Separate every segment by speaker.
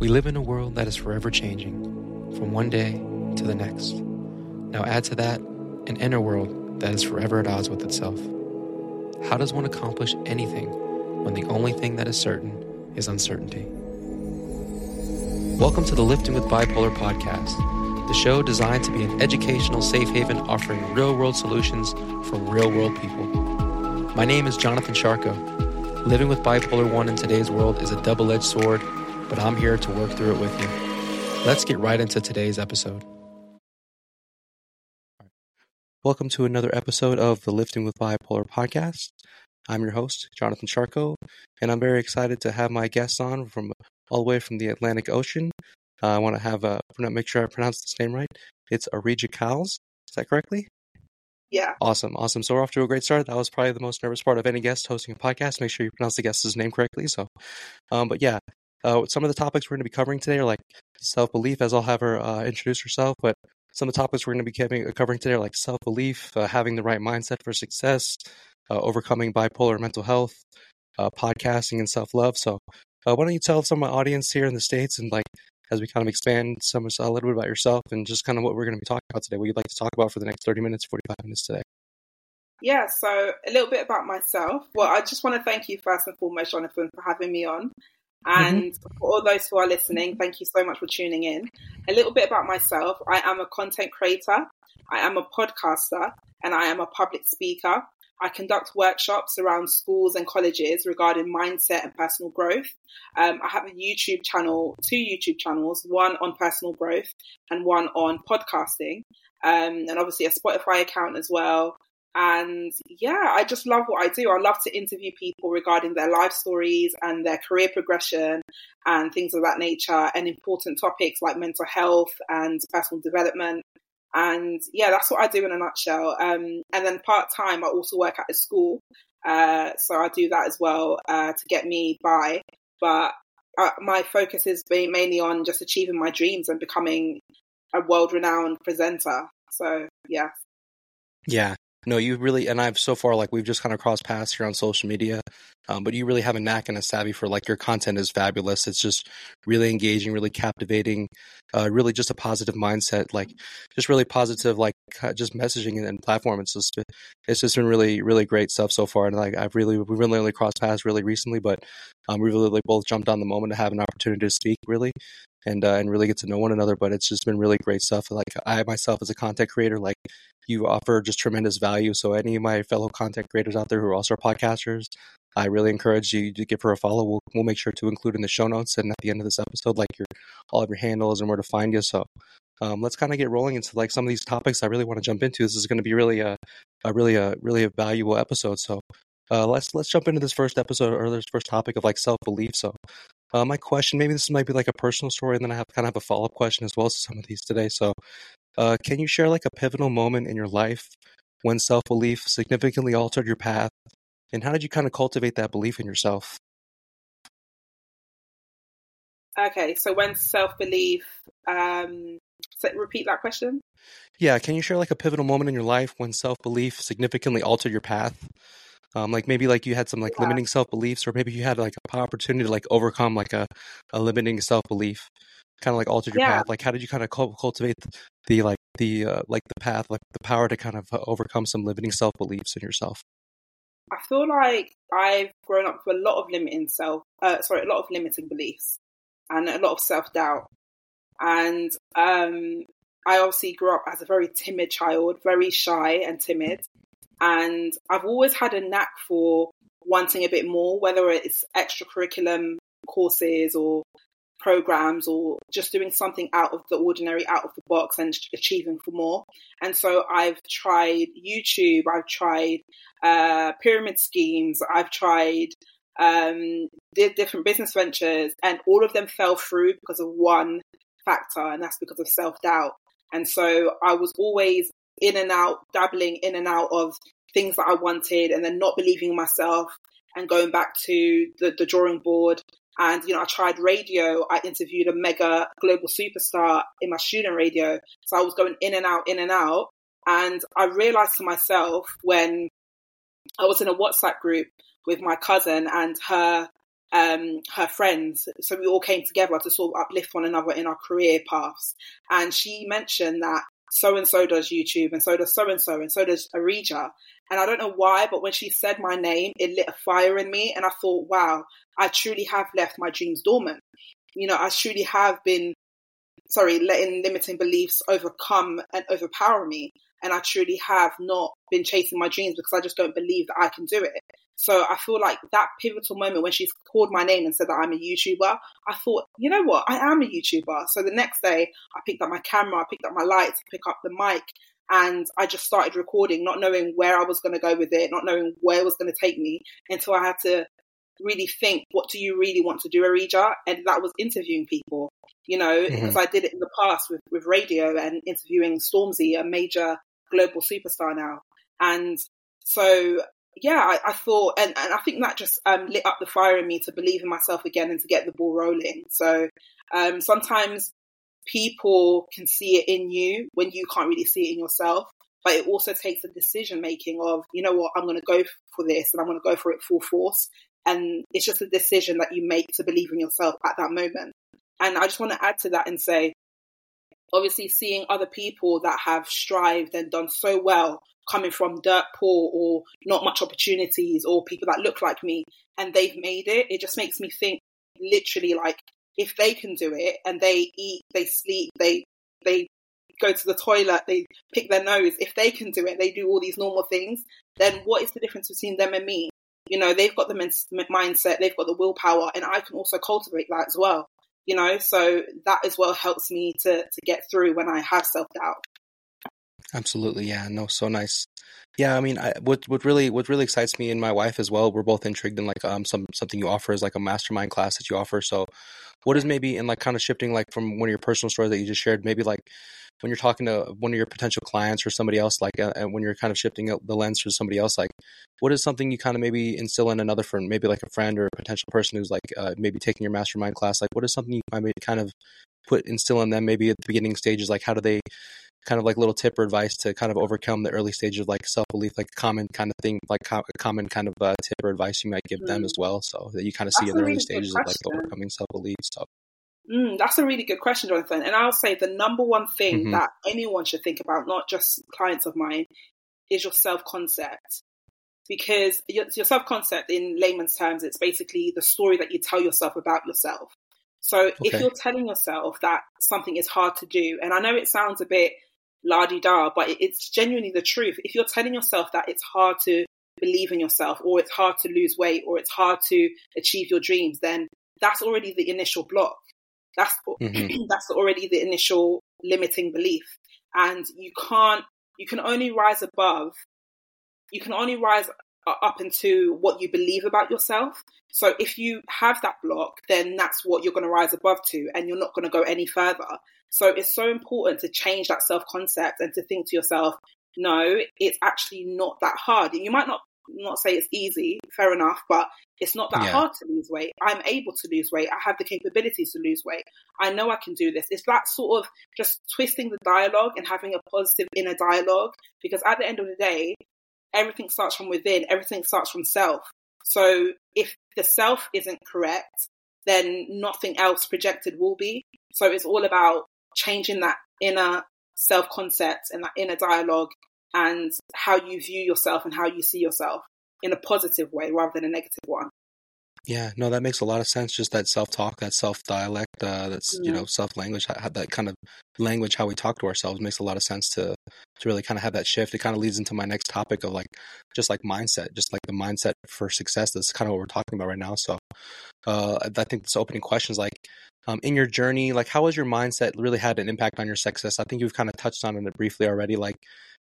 Speaker 1: We live in a world that is forever changing, from one day to the next. Now add to that an inner world that is forever at odds with itself. How does one accomplish anything when the only thing that is certain is uncertainty? Welcome to the Lifting with Bipolar podcast, the show designed to be an educational safe haven offering real world solutions for real world people. My name is Jonathan Szarko. Living with bipolar 1 in today's world is a double edged sword, but I'm here to work through it with you. Let's get right into today's episode. Welcome to another episode of the Lifting with Bipolar podcast. I'm your host, Jonathan Szarko, and I'm very excited to have my guests on from all the way from the Atlantic Ocean. Uh, I want to have uh, make sure I pronounce this name right. It's Aridja Kawls. Is that correctly?
Speaker 2: Yeah.
Speaker 1: Awesome, awesome. So we're off to a great start. That was probably the most nervous part of any guest hosting a podcast. Make sure you pronounce the guest's name correctly. So, um, but yeah, uh, some of the topics we're going to be covering today are like self belief, as I'll have her uh, introduce herself. But some of the topics we're going to be covering, uh, covering today are like self belief, uh, having the right mindset for success, uh, overcoming bipolar mental health, uh, podcasting, and self love. So, why don't you tell some of my audience here in the states and like as we kind of expand some a little bit about yourself and just kind of what we're going to be talking about today. What you'd like to talk about for the next 30 minutes, 45 minutes today.
Speaker 2: Yeah, so a little bit about myself. Well, I just want to thank you first and foremost, Jonathan, for having me on. Mm-hmm. And mm-hmm. for all those who are listening, thank you so much for tuning in. A little bit about myself. I am a content creator. I am a podcaster and I am a public speaker. I conduct workshops around schools and colleges regarding mindset and personal growth. Um, I have a YouTube channel, two YouTube channels, one on personal growth and one on podcasting, um, and obviously a Spotify account as well. And yeah, I just love what I do. I love to interview people regarding their life stories and their career progression and things of that nature and important topics like mental health and personal development and yeah, that's what I do in a nutshell. Um, and then part time, I also work at a school. Uh, so I do that as well uh, to get me by. But uh, my focus is mainly on just achieving my dreams and becoming a world renowned presenter. So, yeah.
Speaker 1: Yeah, no, you really, and I've so far like we've just kind of crossed paths here on social media, um, but you really have a knack and a savvy for like your content is fabulous. It's just really engaging, really captivating, uh, really just a positive mindset, like just really positive, like just messaging and, platform. It's just it's just been really really great stuff so far, and like I've really we've really only crossed paths really recently, but um, we really both jumped on the moment to have an opportunity to speak really. And uh, and really get to know one another, but it's just been really great stuff. Like I myself as a content creator, like you offer just tremendous value. So any of my fellow content creators out there who are also podcasters, I really encourage you to give her a follow. We'll, we'll make sure to include in the show notes and at the end of this episode, like your all of your handles and where to find you. So um, let's kind of get rolling into like some of these topics I really want to jump into. This is going to be really a, a really a really a valuable episode. So uh, let's let's jump into this first episode or this first topic of like self belief. So uh, my question, maybe this might be like a personal story, and then I have kind of a follow up question as well as some of these today. So uh, can you share like a pivotal moment in your life when self belief significantly altered your path? And how did you kind of cultivate that belief in yourself?
Speaker 2: Okay, so when self belief, um, so repeat that question.
Speaker 1: Yeah, can you share like a pivotal moment in your life when self belief significantly altered your path? Um, like maybe like you had some like yeah. limiting self beliefs, or maybe you had like an opportunity to like overcome like a, a limiting self belief kind of like altered your yeah. path? Like, how did you kind of cultivate the like the uh, like the path, like the power to kind of uh, overcome some limiting self beliefs in yourself?
Speaker 2: I feel like I've grown up with a lot of limiting self, uh, sorry, a lot of limiting beliefs and a lot of self doubt. And um, I obviously grew up as a very timid child, very shy and timid. And I've always had a knack for wanting a bit more, whether it's extracurriculum courses or programs or just doing something out of the ordinary, out of the box and achieving for more. And so I've tried YouTube, I've tried uh, pyramid schemes, I've tried um, did different business ventures, and all of them fell through because of one factor, and that's because of self doubt. And so I was always in and out, dabbling in and out of things that I wanted, and then not believing in myself, and going back to the, the drawing board and, you know, I tried radio. I interviewed a mega global superstar in my student radio. So I was going in and out, in and out. And I realized to myself when I was in a WhatsApp group with my cousin and her um, her friends. So we all came together to sort of uplift one another in our career paths. And she mentioned that so and so does YouTube and so does so and so and so does Aridja. And I don't know why, but when she said my name, it lit a fire in me. And I thought, wow, I truly have left my dreams dormant. You know, I truly have been, sorry, letting limiting beliefs overcome and overpower me. And I truly have not been chasing my dreams because I just don't believe that I can do it. So I feel like that pivotal moment when she's called my name and said that I'm a YouTuber, I thought, you know what, I am a YouTuber. So the next day, I picked up my camera, I picked up my lights, pick up the mic, and I just started recording, not knowing where I was going to go with it, not knowing where it was going to take me, until I had to really think, what do you really want to do, Aridja? And that was interviewing people, you know, mm-hmm. because I did it in the past with, with radio and interviewing Stormzy, a major global superstar now. And so yeah, I, I, thought, and, and I think that just um, lit up the fire in me to believe in myself again and to get the ball rolling. So um, sometimes people can see it in you when you can't really see it in yourself. But it also takes a decision making of, you know what, I'm going to go for this and I'm going to go for it full force. And it's just a decision that you make to believe in yourself at that moment. And I just want to add to that and say, obviously seeing other people that have strived and done so well coming from dirt poor or not much opportunities or people that look like me and they've made it, it just makes me think literally like if they can do it and they eat, they sleep, they they go to the toilet, they pick their nose, if they can do it, they do all these normal things, then what is the difference between them and me? You know, they've got the mindset, they've got the willpower, and I can also cultivate that as well. You know, so that as well helps me to to get through when I have self doubt.
Speaker 1: Absolutely, yeah. No, so nice. Yeah, I mean, I, what what really what really excites me and my wife as well. We're both intrigued in like um some something you offer is like a mastermind class that you offer. So, what is maybe in like kind of shifting like from one of your personal stories that you just shared, maybe like when you're talking to one of your potential clients or somebody else, like uh, when you're kind of shifting the lens for somebody else, like what is something you kind of maybe instill in another friend, maybe like a friend or a potential person who's like uh, maybe taking your mastermind class, like what is something you maybe kind of put instill in them maybe at the beginning stages, like how do they kind of like little tip or advice to kind of overcome the early stages of like self belief, like common kind of thing, like co- a common kind of uh, tip or advice you might give mm. them as well, so that you kind of see in the early stages of like overcoming self belief. So.
Speaker 2: Mm, that's a really good question, Jonathan. And I'll say the number one thing mm-hmm. that anyone should think about, not just clients of mine, is your self concept. Because your, your self concept, in layman's terms, it's basically the story that you tell yourself about yourself. So okay. if you're telling yourself that something is hard to do, and I know it sounds a bit la di da, but it's genuinely the truth. If you're telling yourself that it's hard to believe in yourself, or it's hard to lose weight, or it's hard to achieve your dreams, then that's already the initial block. That's mm-hmm. that's already the initial limiting belief, and you can't. You can only rise above. You can only rise Uh, up into what you believe about yourself. So if you have that block, then that's what you're going to rise above to, and you're not going to go any further. So it's so important to change that self concept and to think to yourself, no, it's actually not that hard. You might not not say it's easy, fair enough, but it's not that yeah. hard to lose weight. I'm able to lose weight. I have the capabilities to lose weight. I know I can do this. It's that sort of just twisting the dialogue and having a positive inner dialogue because at the end of the day, everything starts from within, everything starts from self. So if the self isn't correct, then nothing else projected will be. So it's all about changing that inner self concept and that inner dialogue and how you view yourself and how you see yourself in a positive way rather than a negative one.
Speaker 1: Yeah, no, that makes a lot of sense. Just that self talk, that self dialect, uh, that's you know self language, that kind of language, how we talk to ourselves, makes a lot of sense to to really kind of have that shift. It kind of leads into my next topic of like just like mindset, just like the mindset for success. That's kind of what we're talking about right now. So, uh, I think this opening question is like, um, in your journey, like how has your mindset really had an impact on your success? I think you've kind of touched on it briefly already. Like,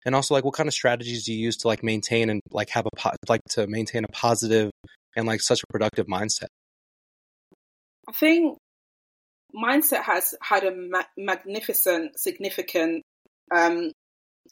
Speaker 1: and also like what kind of strategies do you use to like maintain and like have a po- like to maintain a positive and like such a productive mindset?
Speaker 2: I think mindset has had a ma- magnificent, significant um,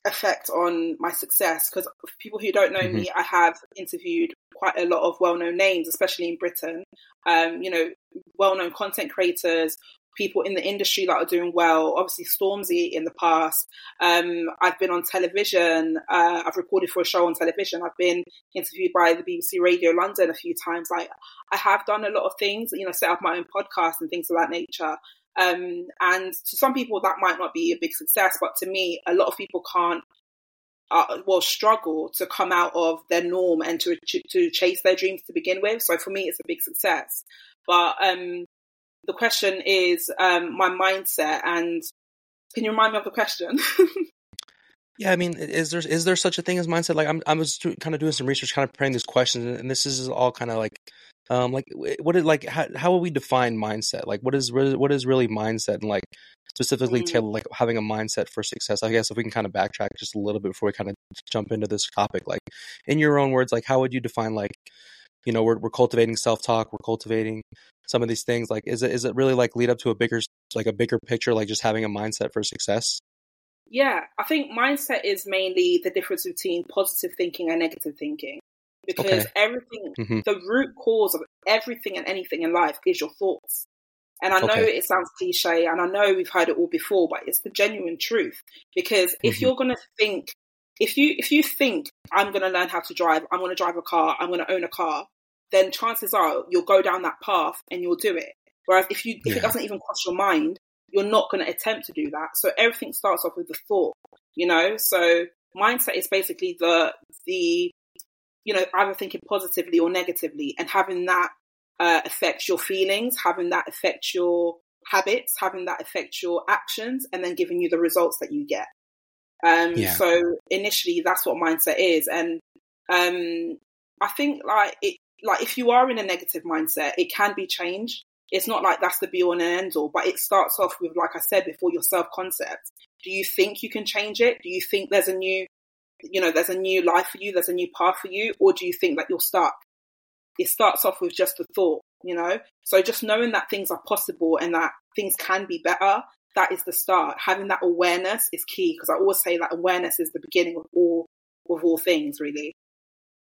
Speaker 2: effect on my success because people who don't know mm-hmm. me, I have interviewed quite a lot of well-known names, especially in Britain. Um, you know, well-known content creators, people in the industry that are doing well. Obviously, Stormzy in the past. Um, I've been on television. Uh, I've recorded for a show on television. I've been interviewed by the BBC Radio London a few times. Like I have done a lot of things, you know, set up my own podcast and things of that nature. Um, and to some people that might not be a big success, but to me, a lot of people can't uh, will struggle to come out of their norm and to to chase their dreams to begin with. So for me, it's a big success. But um, the question is um, my mindset, and can you remind me of the question?
Speaker 1: yeah, I mean, is there is there such a thing as mindset? Like I'm I was kind of doing some research, kind of preparing these questions, and this is all kind of like um like what is like how how will we define mindset like what is what is really mindset and like specifically mm. tailor like having a mindset for success i guess if we can kind of backtrack just a little bit before we kind of jump into this topic like in your own words like how would you define like you know we're, we're cultivating self-talk we're cultivating some of these things like is it is it really like lead up to a bigger like a bigger picture like just having a mindset for success
Speaker 2: yeah i think mindset is mainly the difference between positive thinking and negative thinking because okay. everything, mm-hmm. the root cause of everything and anything in life is your thoughts. And I know okay. it sounds cliche and I know we've heard it all before, but it's the genuine truth. Because mm-hmm. if you're going to think, if you, if you think I'm going to learn how to drive, I'm going to drive a car, I'm going to own a car, then chances are you'll go down that path and you'll do it. Whereas if you, if yeah. it doesn't even cross your mind, you're not going to attempt to do that. So everything starts off with the thought, you know? So mindset is basically the, the you know, either thinking positively or negatively and having that uh, affect your feelings, having that affect your habits, having that affect your actions, and then giving you the results that you get. Um, yeah. So initially, that's what mindset is, and um, I think like it, like if you are in a negative mindset, it can be changed. It's not like that's the be all and end all, but it starts off with, like I said before, your self concept. Do you think you can change it? Do you think there's a new you know, there's a new life for you, there's a new path for you, or do you think that you're stuck? It starts off with just a thought, you know? So just knowing that things are possible and that things can be better, that is the start. Having that awareness is key because I always say that awareness is the beginning of all of all things, really.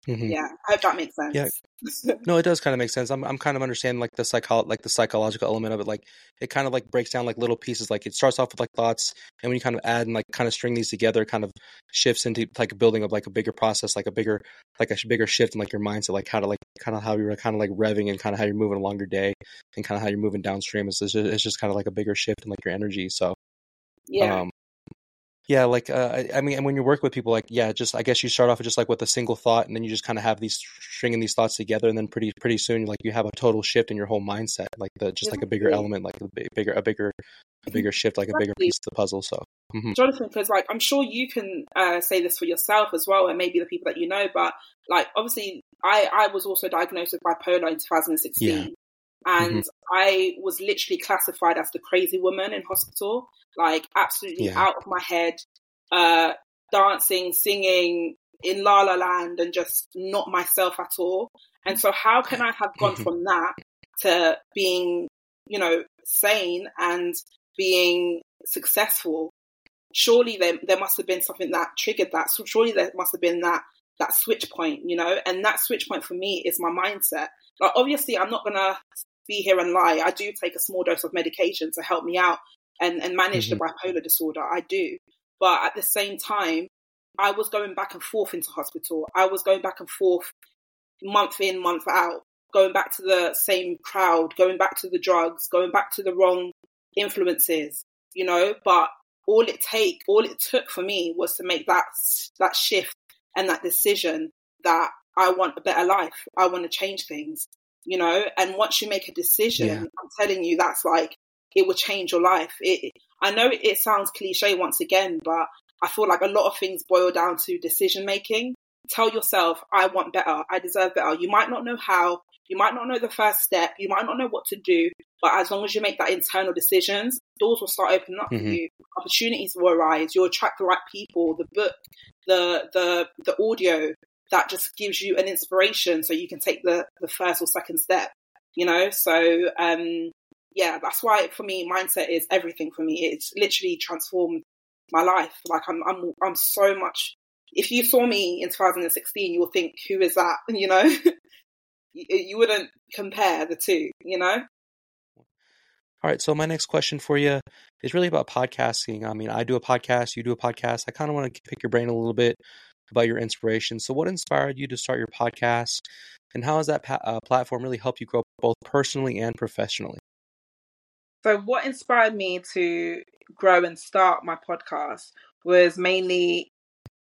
Speaker 2: Mm-hmm. Yeah, I hope that makes sense.
Speaker 1: Yeah, no, it does kind of make sense. I'm I'm kind of understanding like the psycho like the psychological element of it. Like it kind of like breaks down like little pieces. Like it starts off with like thoughts, and when you kind of add and like kind of string these together, kind of shifts into like a building of like a bigger process, like a bigger like a bigger shift in like your mindset, like how to like kind of how you're kind of like revving and kind of how you're moving along your day, and kind of how you're moving downstream. It's just, it's just kind of like a bigger shift in like your energy. So
Speaker 2: yeah. Um,
Speaker 1: yeah, like uh, I mean, and when you work with people, like yeah, just I guess you start off just like with a single thought, and then you just kind of have these stringing these thoughts together, and then pretty pretty soon, like you have a total shift in your whole mindset, like the just like a bigger element, like a bigger a bigger a bigger shift, like a bigger piece of the puzzle. So,
Speaker 2: mm-hmm. Jonathan, because like I'm sure you can uh, say this for yourself as well, and maybe the people that you know, but like obviously, I I was also diagnosed with bipolar in 2016. Yeah. And mm-hmm. I was literally classified as the crazy woman in hospital like absolutely yeah. out of my head, uh, dancing, singing in La La Land and just not myself at all. And so how can I have gone from that to being, you know, sane and being successful? Surely there, there must have been something that triggered that. So surely there must have been that, that switch point, you know, and that switch point for me is my mindset. Like obviously I'm not going to be here and lie. I do take a small dose of medication to help me out and, and manage mm-hmm. the bipolar disorder. I do. But at the same time, I was going back and forth into hospital. I was going back and forth month in, month out, going back to the same crowd, going back to the drugs, going back to the wrong influences, you know, but all it take, all it took for me was to make that, that shift and that decision that I want a better life. I want to change things, you know, and once you make a decision, yeah. I'm telling you, that's like it will change your life. It, I know it, sounds cliche once again, but I feel like a lot of things boil down to decision making. Tell yourself, I want better. I deserve better. You might not know how. You might not know the first step. You might not know what to do. But as long as you make that internal decisions, doors will start opening up mm-hmm. for you. Opportunities will arise. You'll attract the right people, the book, the, the, the audio that just gives you an inspiration so you can take the, the first or second step, you know? So, um, yeah, that's why for me, mindset is everything for me. It's literally transformed my life. Like I'm, I'm, I'm so much. If you saw me in 2016, you will think, who is that? You know, you, you wouldn't compare the two, you know?
Speaker 1: All right. So my next question for you is really about podcasting. I mean, I do a podcast, you do a podcast. I kind of want to pick your brain a little bit about your inspiration. So, what inspired you to start your podcast, and how has that pa- uh, platform really helped you grow both personally and professionally?
Speaker 2: So, what inspired me to grow and start my podcast was mainly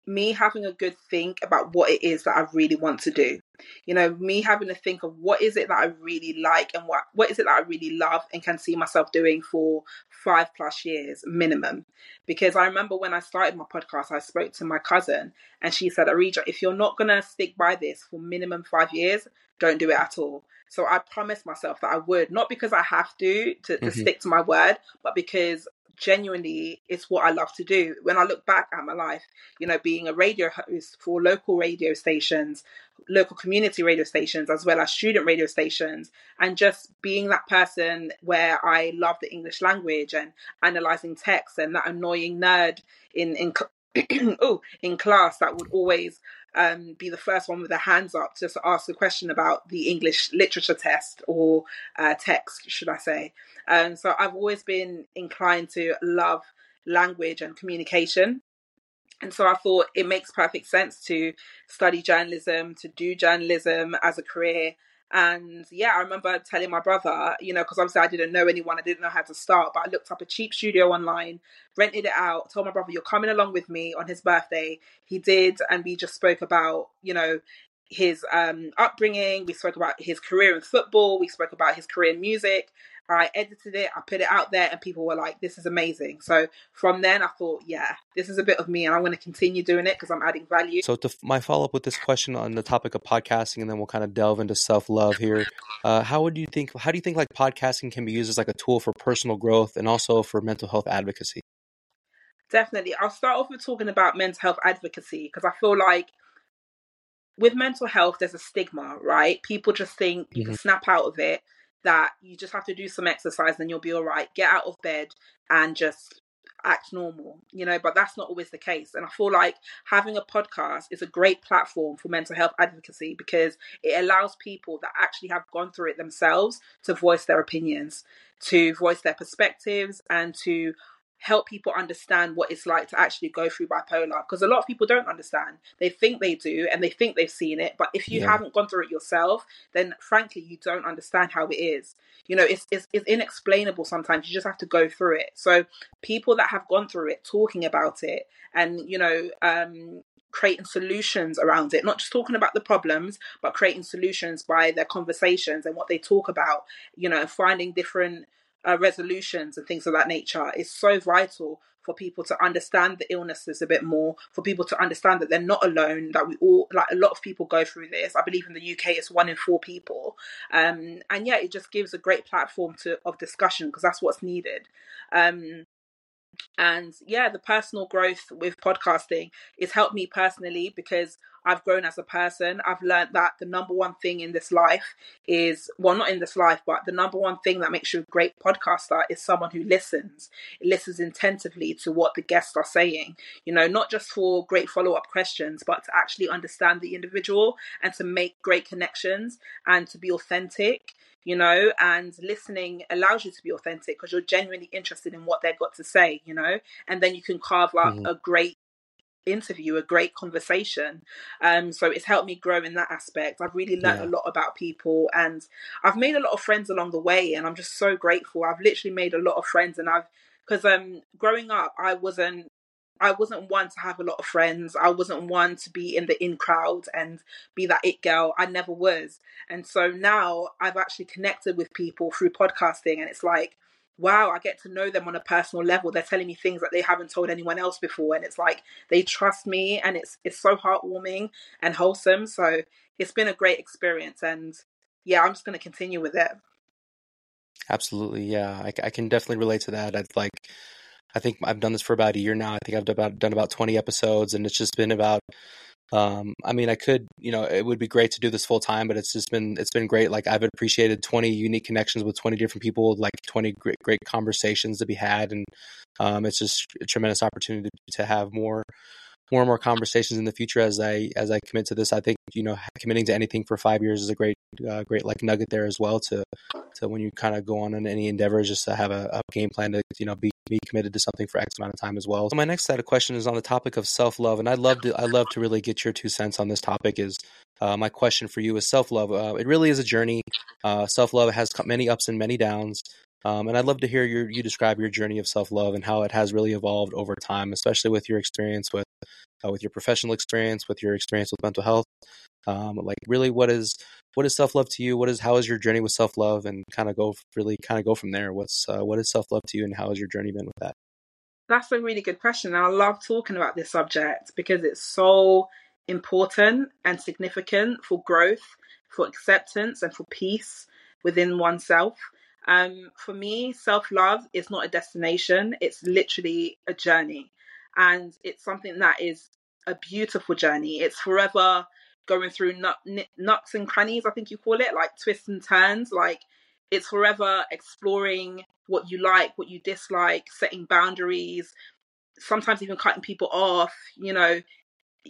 Speaker 2: me having a good think about what it is that I really want to do. You know, me having to think of what is it that I really like and what what is it that I really love and can see myself doing for five plus years minimum. Because I remember when I started my podcast, I spoke to my cousin and she said, Aridja, if you're not gonna stick by this for minimum five years, don't do it at all. So I promised myself that I would, not because I have to to, to mm-hmm. stick to my word, but because genuinely it's what I love to do. When I look back at my life, you know, being a radio host for local radio stations, local community radio stations, as well as student radio stations, and just being that person where I love the English language and analyzing text and that annoying nerd in in oh in class that would always um, be the first one with their hands up just to ask a question about the English literature test or uh, text, should I say. Um, so I've always been inclined to love language and communication. And so I thought it makes perfect sense to study journalism, to do journalism as a career, and yeah, I remember telling my brother, you know, because obviously I didn't know anyone, I didn't know how to start, but I looked up a cheap studio online, rented it out, told my brother, You're coming along with me on his birthday. He did, and we just spoke about, you know, his um, upbringing, we spoke about his career in football, we spoke about his career in music, I edited it, I put it out there, and people were like, "This is amazing." So from then, I thought, "Yeah, this is a bit of me, and I'm going to continue doing it because I'm adding value."
Speaker 1: So, to my follow up with this question on the topic of podcasting, and then we'll kind of delve into self love here. Uh, how would you think? How do you think like podcasting can be used as like a tool for personal growth and also for mental health advocacy?
Speaker 2: Definitely, I'll start off with talking about mental health advocacy because I feel like with mental health, there's a stigma, right? People just think you mm-hmm. can snap out of it that you just have to do some exercise and you'll be all right. Get out of bed and just act normal, you know, but that's not always the case. And I feel like having a podcast is a great platform for mental health advocacy because it allows people that actually have gone through it themselves to voice their opinions, to voice their perspectives, and to help people understand what it's like to actually go through bipolar because a lot of people don't understand. They think they do and they think they've seen it but if you yeah. haven't gone through it yourself then frankly you don't understand how it is. You know it's, it's, it's inexplainable sometimes. You just have to go through it. So people that have gone through it talking about it and you know um creating solutions around it not just talking about the problems but creating solutions by their conversations and what they talk about you know finding different uh, resolutions and things of that nature is so vital for people to understand the illnesses a bit more, for people to understand that they're not alone, that we all, like a lot of people go through this. I believe in the UK it's one in four people. Um, and yeah, it just gives a great platform to of discussion because that's what's needed. Um, and yeah the personal growth with podcasting has helped me personally because i've grown as a person. I've learned that the number one thing in this life is well not in this life but the number one thing that makes you a great podcaster is someone who listens. Listens attentively to what the guests are saying you know not just for great follow-up questions but to actually understand the individual and to make great connections and to be authentic you know, and listening allows you to be authentic because you're genuinely interested in what they've got to say, you know, and then you can carve out mm-hmm. a great interview, a great conversation. Um, so it's helped me grow in that aspect. I've really learned yeah. a lot about people and I've made a lot of friends along the way and I'm just so grateful. I've literally made a lot of friends and I've because um growing up I wasn't I wasn't one to have a lot of friends. I wasn't one to be in the in crowd and be that it girl. I never was. And so now I've actually connected with people through podcasting and it's like, wow, I get to know them on a personal level. They're telling me things that they haven't told anyone else before. And it's like they trust me and it's it's so heartwarming and wholesome. So it's been a great experience and yeah, I'm just gonna continue with it.
Speaker 1: Absolutely, yeah. I, I can definitely relate to that. I'd like I think I've done this for about a year now. I think I've done about, done about 20 episodes, and it's just been about. Um, I mean, I could, you know, it would be great to do this full time, but it's just been, it's been great. Like I've appreciated 20 unique connections with 20 different people, like 20 great, great conversations to be had. And, um, it's just a tremendous opportunity to have more, more and more conversations in the future as I, as I commit to this. I think, you know, committing to anything for five years is a great, uh, great like nugget there as well to to when you kind of go on in any endeavors, just to have a, a game plan to you know be be committed to something for X amount of time as well. So my next set of questions is on the topic of self love, and I'd love to I love to really get your two cents on this topic. Is uh, my question for you is self love? Uh, it really is a journey. Uh, self love has many ups and many downs. Um, and I'd love to hear your, you describe your journey of self love and how it has really evolved over time, especially with your experience with uh, with your professional experience, with your experience with mental health. Um, like, really, what is what is self love to you? What is how is your journey with self love, and kind of go really kind of go from there. What's uh, what is self love to you, and how has your journey been with that?
Speaker 2: That's a really good question. And I love talking about this subject because it's so important and significant for growth, for acceptance, and for peace within oneself. Um, for me, self love is not a destination, it's literally a journey. And it's something that is a beautiful journey. It's forever going through nut, nuts and crannies, I think you call it, like twists and turns. Like it's forever exploring what you like, what you dislike, setting boundaries, sometimes even cutting people off, you know,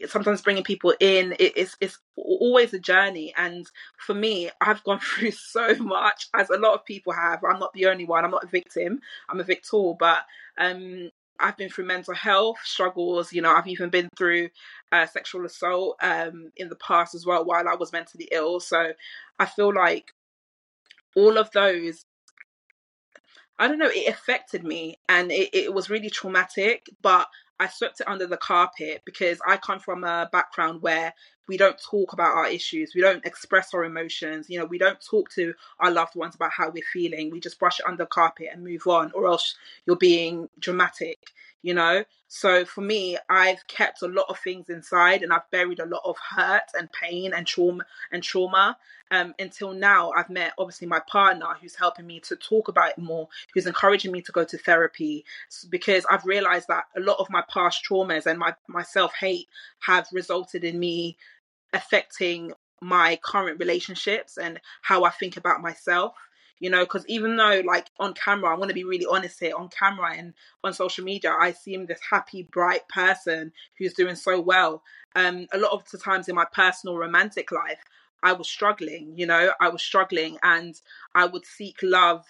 Speaker 2: sometimes bringing people in it, it's it's always a journey. And for me i've gone through so much as a lot of people have. I'm not the only one. I'm not a victim. I'm a victor but um I've been through mental health struggles. You know, I've even been through uh, sexual assault um, in the past as well while I was mentally ill. So I feel like all of those I don't know, it affected me and it, it was really traumatic, but I swept it under the carpet because I come from a background where we don't talk about our issues, we don't express our emotions, you know, we don't talk to our loved ones about how we're feeling. We just brush it under the carpet and move on, or else you're being dramatic, you know. So for me, I've kept a lot of things inside and I've buried a lot of hurt and pain and trauma and trauma um, until now, I've met obviously my partner who's helping me to talk about it more, who's encouraging me to go to therapy because I've realized that a lot of my past traumas and my, my self hate have resulted in me affecting my current relationships and how I think about myself you know because even though like on camera i want to be really honest here on camera and on social media i seem this happy bright person who's doing so well. Um a lot of the times in my personal romantic life I was struggling, you know, I was struggling and I would seek love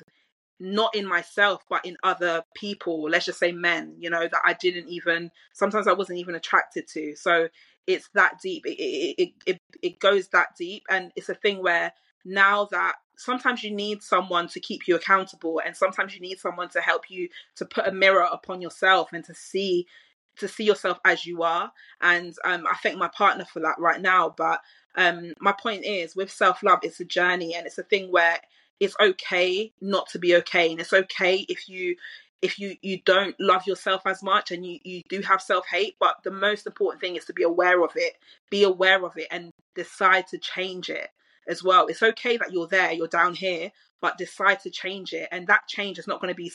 Speaker 2: not in myself but in other people let's just say men you know that i didn't even sometimes i wasn't even attracted to. So it's that deep. It it, it, it goes that deep. And it's a thing where now that sometimes you need someone to keep you accountable and sometimes you need someone to help you to put a mirror upon yourself and to see to see yourself as you are. And um, i thank my partner for that right now. But um, my point is with self love, it's a journey and it's a thing where it's okay not to be okay, and it's okay if you if you you don't love yourself as much and you you do have self hate. But the most important thing is to be aware of it, be aware of it, and decide to change it as well. It's okay that you're there, you're down here, but decide to change it, and that change is not going to be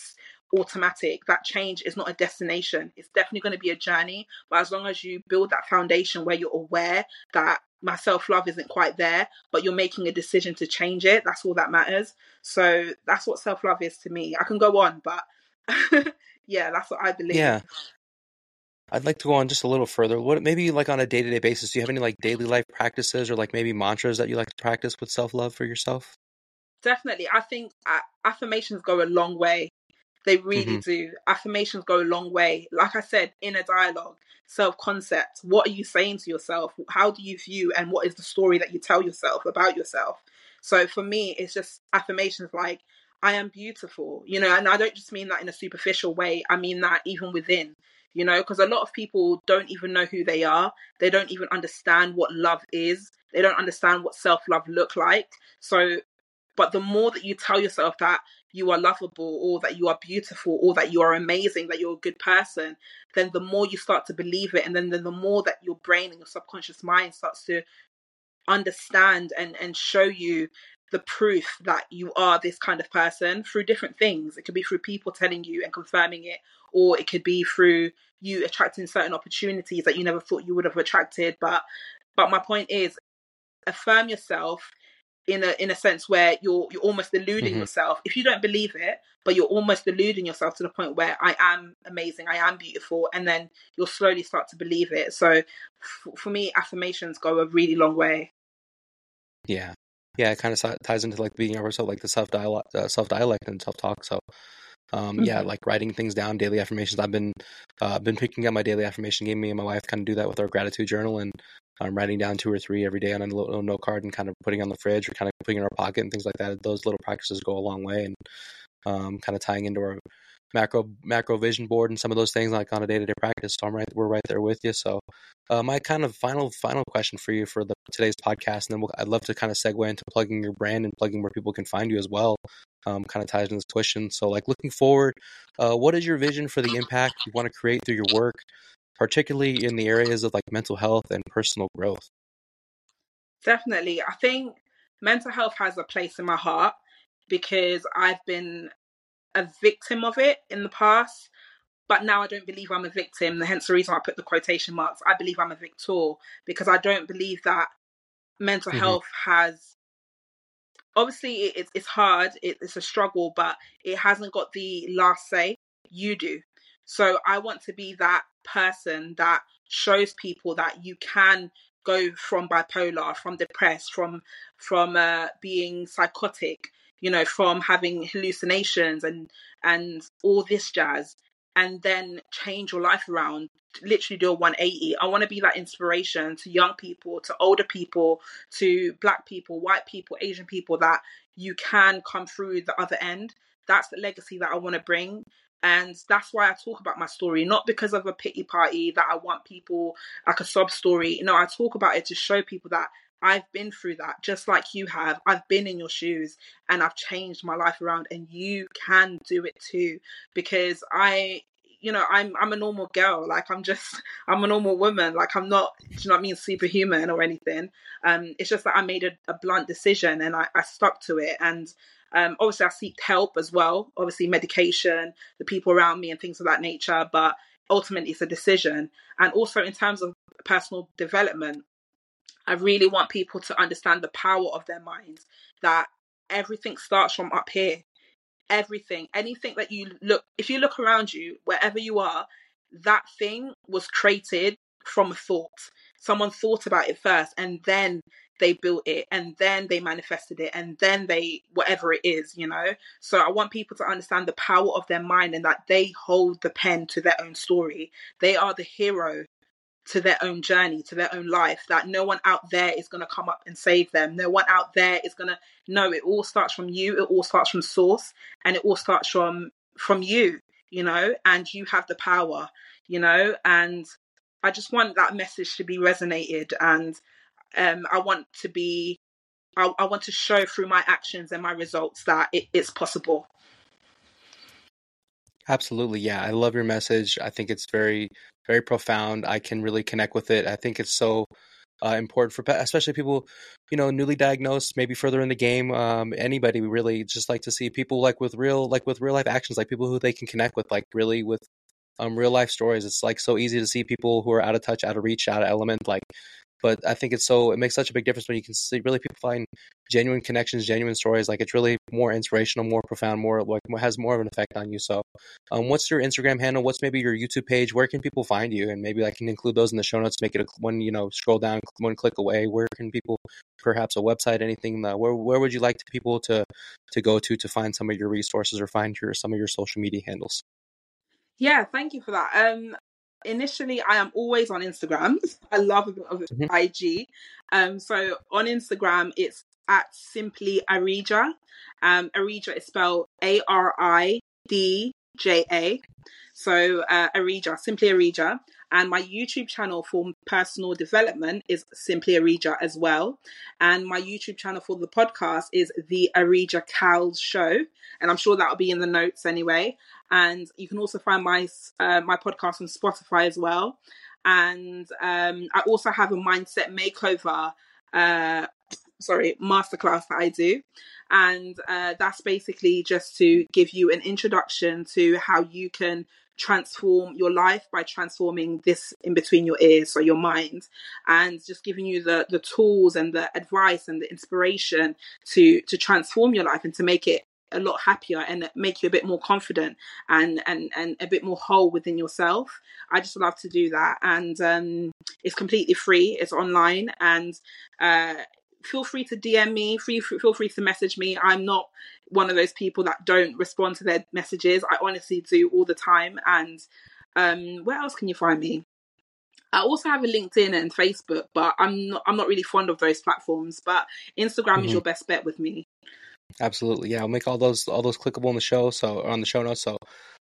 Speaker 2: automatic. That change is not a destination. It's definitely going to be a journey. But as long as you build that foundation where you're aware that my self love isn't quite there, but you're making a decision to change it, that's all that matters. So that's what self love is to me. I can go on, but yeah, that's what I believe.
Speaker 1: Yeah. I'd like to go on just a little further. What maybe like on a day to day basis, do you have any like daily life practices or like maybe mantras that you like to practice with self love for yourself?
Speaker 2: Definitely. I think affirmations go a long way they really mm-hmm. do. Affirmations go a long way. Like I said, inner dialogue, self concept. What are you saying to yourself? How do you view and what is the story that you tell yourself about yourself? So for me, it's just affirmations like, I am beautiful, you know, and I don't just mean that in a superficial way. I mean that even within, you know, because a lot of people don't even know who they are. They don't even understand what love is. They don't understand what self love look like. So, but the more that you tell yourself that you are lovable or that you are beautiful or that you are amazing, that you're a good person, then the more you start to believe it. And then, then the more that your brain and your subconscious mind starts to understand and, and show you the proof that you are this kind of person through different things. It could be through people telling you and confirming it, or it could be through you attracting certain opportunities that you never thought you would have attracted. But but my point is affirm yourself in a in a sense where you're you're almost deluding mm-hmm. yourself if you don't believe it but you're almost deluding yourself to the point where i am amazing i am beautiful and then you'll slowly start to believe it so f- for me affirmations go a really long way
Speaker 1: yeah yeah, it kind of ties into like being ourselves, like the self dialect, uh, self dialect and self talk. So, um, mm-hmm. yeah, like writing things down, daily affirmations. I've been uh, been picking up my daily affirmation game. Me and my wife kind of do that with our gratitude journal, and I'm writing down two or three every day on a little note card and kind of putting on the fridge or kind of putting in our pocket and things like that. Those little practices go a long way, and um, kind of tying into our macro macro vision board and some of those things like on a day to day practice. So I'm right, we're right there with you. So uh, my kind of final final question for you for the today's podcast, and then we'll, I'd love to kind of segue into plugging your brand and plugging where people can find you as well. Um, kind of ties into this question. So like looking forward, uh, what is your vision for the impact you want to create through your work, particularly in the areas of like mental health and personal growth?
Speaker 2: Definitely, I think mental health has a place in my heart because I've been a victim of it in the past, but now I don't believe I'm a victim. Hence the reason I put the quotation marks. I believe I'm a victor because I don't believe that mental mm-hmm. health has. Obviously, it's it's hard. it's a struggle, but it hasn't got the last say. You do. So I want to be that person that shows people that you can go from bipolar, from depressed, from from uh, being psychotic, you know, from having hallucinations and and all this jazz, and then change your life around. Literally do a 180. I want to be that inspiration to young people, to older people, to black people, white people, Asian people that you can come through the other end. That's the legacy that I want to bring. And that's why I talk about my story, not because of a pity party that I want people like a sob story. No, I talk about it to show people that I've been through that just like you have. I've been in your shoes and I've changed my life around and you can do it too because I you know, I'm I'm a normal girl. Like I'm just I'm a normal woman. Like I'm not do you know mean, superhuman or anything. Um it's just that I made a, a blunt decision and I, I stuck to it and um, obviously, I seeked help as well. Obviously, medication, the people around me, and things of that nature. But ultimately, it's a decision. And also, in terms of personal development, I really want people to understand the power of their minds, that everything starts from up here. Everything, anything that you look, if you look around you, wherever you are, that thing was created from a thought. Someone thought about it first and then they built it and then they manifested it and then they, whatever it is, you know? So I want people to understand the power of their mind and that they hold the pen to their own story. They are the hero to their own journey, to their own life, that no one out there is going to come up and save them. No one out there is going to know it all starts from you. It all starts from source and it all starts from, from you, you know, and you have the power, you know, and I just want that message to be resonated and um, I want to be, I, I, want to show through my actions and my results that it, it's possible.
Speaker 1: Absolutely. Yeah. I love your message. I think it's very, very profound. I can really connect with it. I think it's so uh, important for, especially people, you know, newly diagnosed, maybe further in the game. Um, anybody, we really just like to see people like with real, like with real life actions, like people who they can connect with, like really with um, real life stories. It's like so easy to see people who are out of touch, out of reach, out of element, like but I think it's so it makes such a big difference when you can see really people find genuine connections, genuine stories. Like it's really more inspirational, more profound, more like has more of an effect on you. So, um, what's your Instagram handle? What's maybe your YouTube page? Where can people find you? And maybe I can include those in the show notes. Make it a, one you know scroll down, one click away. Where can people, perhaps a website, anything? Uh, where where would you like people to to go to to find some of your resources or find your some of your social media handles?
Speaker 2: Yeah, thank you for that. Um, initially I am always on Instagram. I love a bit of mm-hmm. IG. Um, so on Instagram it's at simply Aridja. Um, Aridja is spelled A R I D J A. So uh, Aridja, simply Aridja. And my YouTube channel for personal development is Simply Aridja as well. And my YouTube channel for the podcast is The Aridja Kawls Show. And I'm sure that'll be in the notes anyway. And you can also find my uh, my podcast on Spotify as well. And um, I also have a mindset makeover uh, sorry masterclass that I do, and uh, that's basically just to give you an introduction to how you can transform your life by transforming this in between your ears so your mind and just giving you the the tools and the advice and the inspiration to to transform your life and to make it a lot happier and make you a bit more confident and and and a bit more whole within yourself i just love to do that and um it's completely free it's online and uh feel free to DM me. Free, feel free to message me. I'm not one of those people that don't respond to their messages. I honestly do all the time. And um, where else can you find me? I also have a LinkedIn and Facebook, but I'm not I'm not really fond of those platforms. But Instagram mm-hmm. is your best bet with me.
Speaker 1: Absolutely, yeah. I'll make all those all those clickable in the show, so on the show notes. So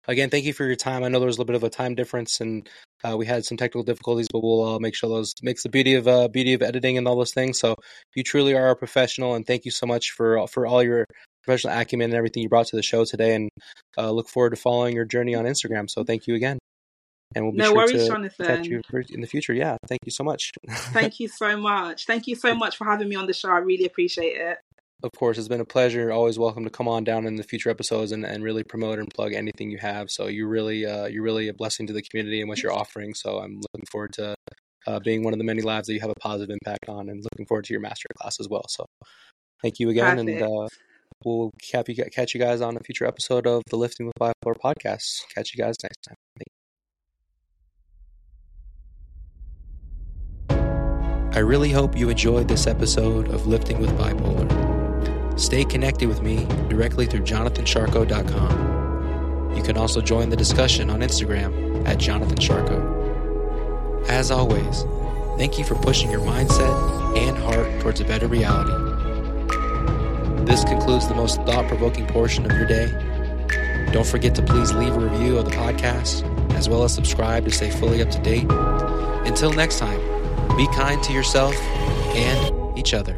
Speaker 1: again, thank you for your time. I know there was a little bit of a time difference, and uh, we had some technical difficulties, but we'll uh, make sure those makes the beauty of uh, beauty of editing and all those things. So you truly are a professional, and thank you so much for for all your professional acumen and everything you brought to the show today. And uh, look forward to following your journey on Instagram. So thank you again
Speaker 2: and we'll be no sure worries, to Jonathan. catch
Speaker 1: you in the future. Yeah, thank you so much.
Speaker 2: thank you so much. Thank you so much for having me on the show. I really appreciate it.
Speaker 1: Of course, it's been a pleasure. Always welcome to come on down in the future episodes and, and really promote and plug anything you have. So you're really uh, you're really a blessing to the community and what you're offering. So I'm looking forward to uh, being one of the many lives that you have a positive impact on, and looking forward to your master class as well. So thank you again, Perfect. and uh, we'll catch you, catch you guys on a future episode of the Lifting with Bipolar podcast. Catch you guys next time. I really hope you enjoyed this episode of Lifting with Bipolar. Stay connected with me directly through jonathanszarko.com. You can also join the discussion on Instagram at jonathanszarko. As always, thank you for pushing your mindset and heart towards a better reality. This concludes the most thought provoking portion of your day. Don't forget to please leave a review of the podcast, as well as subscribe to stay fully up to date. Until next time, be kind to yourself and each other.